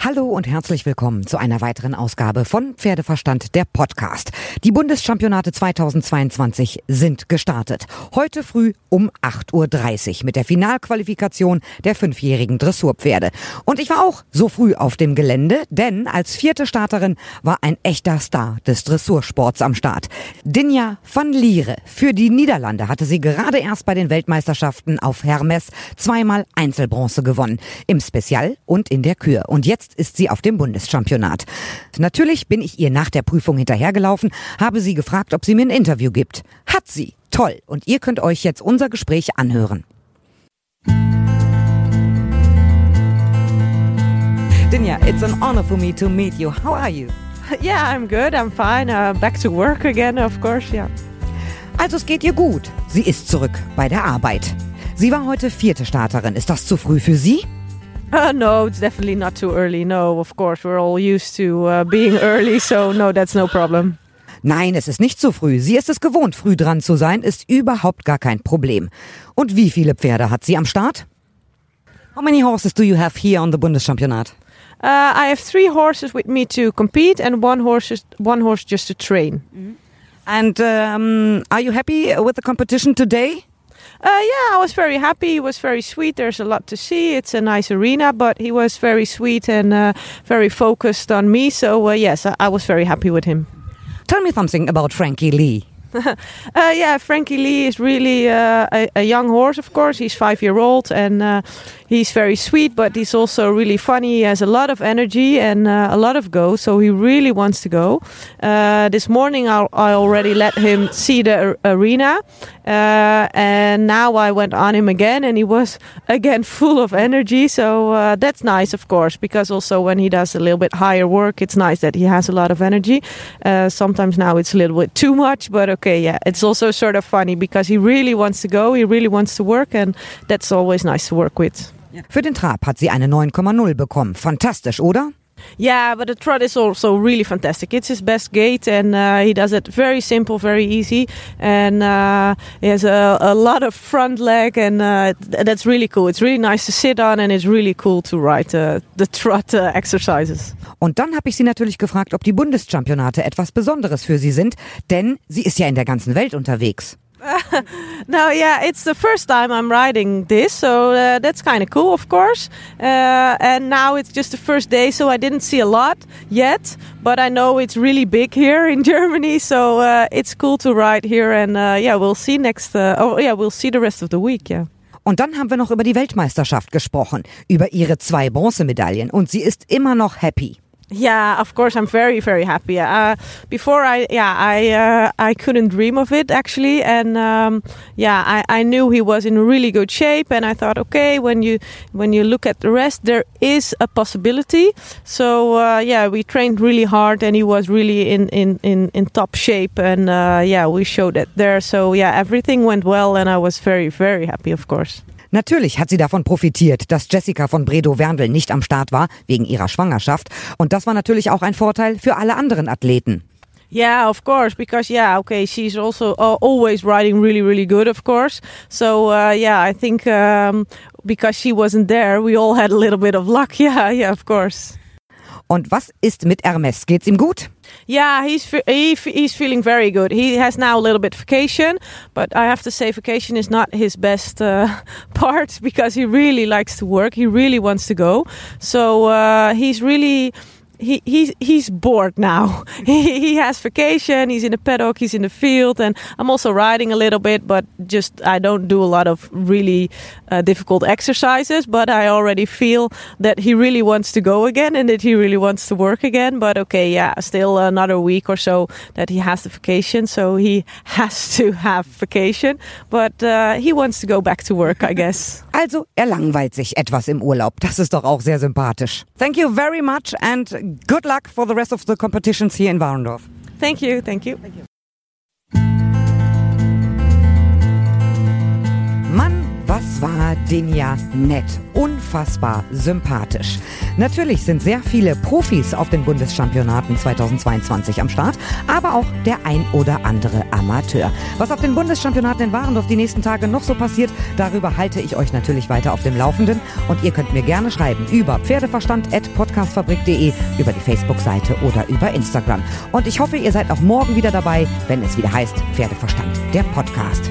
Hallo und herzlich willkommen zu einer weiteren Ausgabe von Pferdeverstand, der Podcast. Die Bundeschampionate 2022 sind gestartet. Heute früh um 8.30 Uhr mit der Finalqualifikation der fünfjährigen Dressurpferde. Und ich war auch so früh auf dem Gelände, denn als vierte Starterin war ein echter Star des Dressursports am Start. Dinja van Liere. Für die Niederlande hatte sie gerade erst bei den Weltmeisterschaften auf Hermes zweimal Einzelbronze gewonnen. Im Spezial und in der Kür. Und jetzt Jetzt ist sie auf dem Bundeschampionat. Natürlich bin ich ihr nach der Prüfung hinterhergelaufen, habe sie gefragt, ob sie mir ein Interview gibt. Hat sie. Toll. Und ihr könnt euch jetzt unser Gespräch anhören. Dinja, it's an honor for me to meet you. How are you? Yeah, I'm good. I'm fine. Uh, back to work again, of course, yeah. Also es geht ihr gut. Sie ist zurück bei der Arbeit. Sie war heute vierte Starterin. Ist das zu früh für Sie? Uh, no, it's definitely not too early. No, of course, we're all used to uh, being early, so no, that's no problem. Nein, es ist nicht zu früh. Sie ist es gewohnt, früh dran zu sein, ist überhaupt gar kein Problem. Und wie viele Pferde hat sie am Start? How many horses do you have here on the Bundeschampionat? Uh, I have three horses with me to compete and one horse, is, one horse just to train. Mm -hmm. And um, are you happy with the competition today? Uh, yeah, I was very happy. He was very sweet. There's a lot to see. It's a nice arena, but he was very sweet and uh, very focused on me. So, uh, yes, I, I was very happy with him. Tell me something about Frankie Lee. uh, yeah, Frankie Lee is really uh, a, a, young horse, of course. He's five year old and uh, he's very sweet, but he's also really funny. He has a lot of energy and uh, a lot of go, so he really wants to go. Uh, this morning, I, I, already let him see the arena, uh, and now I went on him again, and he was again full of energy. So that's nice, of course, because also when he does a little bit higher work, it's nice that he has a lot of energy. sometimes now it's a little bit too much, but okay, yeah, it's also sort of funny because he really wants to go, he really wants to work, and that's always nice to work with. Für den Trab hat sie eine 9,0 bekommen. Fantastisch, oder? Yeah, but the trot is also really fantastic. It's his best gait, and uh, he does it very simple, very easy, and uh, he has a, a, lot of front leg, and uh, that's really cool. It's really nice to sit on, and it's really cool to ride uh, the trot uh, exercises. Und dann habe ich sie natürlich gefragt, ob die Bundeschampionate etwas Besonderes für sie sind, denn sie ist ja in der ganzen Welt unterwegs. no, yeah, it's the first time I'm riding this, so uh, that's kind of cool, of course. Uh, and now it's just the first day, so I didn't see a lot yet, but I know it's really big here in Germany, so uh, it's cool to ride here. And uh, yeah, we'll see next. Uh, oh, yeah, we'll see the rest of the week. Yeah. Und dann haben wir noch über die Weltmeisterschaft gesprochen, über ihre zwei Bronzemedaillen, und sie ist immer noch happy. Yeah, of course, I'm very, very happy. Uh, before I, yeah, I, uh, I couldn't dream of it actually, and um, yeah, I, I knew he was in really good shape, and I thought, okay, when you, when you look at the rest, there is a possibility. So uh, yeah, we trained really hard, and he was really in, in, in, in top shape, and uh, yeah, we showed it there. So yeah, everything went well, and I was very, very happy, of course. Natürlich hat sie davon profitiert, dass Jessica von Bredow-Werndl nicht am Start war, wegen ihrer Schwangerschaft. Und das war natürlich auch ein Vorteil für alle anderen Athleten. Yeah, of course, because yeah, okay, she's also uh, always riding really, really good, of course. So uh, yeah, I think um, because she wasn't there, we all had a little bit of luck. Yeah, yeah, of course. Und was ist mit Hermes? Geht's ihm gut? Yeah, he's he, he's feeling very good. He has now a little bit vacation, but I have to say vacation is not his best uh, part because he really likes to work. He really wants to go. So uh, he's really he, he's he's bored now. he, he has vacation. He's in the paddock. He's in the field, and I'm also riding a little bit, but just I don't do a lot of really uh, difficult exercises. But I already feel that he really wants to go again, and that he really wants to work again. But okay, yeah, still another week or so that he has the vacation, so he has to have vacation. But uh, he wants to go back to work, I guess. Also er langweilt sich etwas im Urlaub. Das ist doch auch sehr sympathisch. Thank you very much and good luck for the rest of the competitions here in Warendorf. Thank you, thank you. Thank you. Was war Dinja nett? Unfassbar sympathisch. Natürlich sind sehr viele Profis auf den Bundeschampionaten 2022 am Start, aber auch der ein oder andere Amateur. Was auf den Bundeschampionaten in Warendorf die nächsten Tage noch so passiert, darüber halte ich euch natürlich weiter auf dem Laufenden und ihr könnt mir gerne schreiben über pferdeverstand.podcastfabrik.de, über die Facebook-Seite oder über Instagram. Und ich hoffe, ihr seid auch morgen wieder dabei, wenn es wieder heißt Pferdeverstand, der Podcast.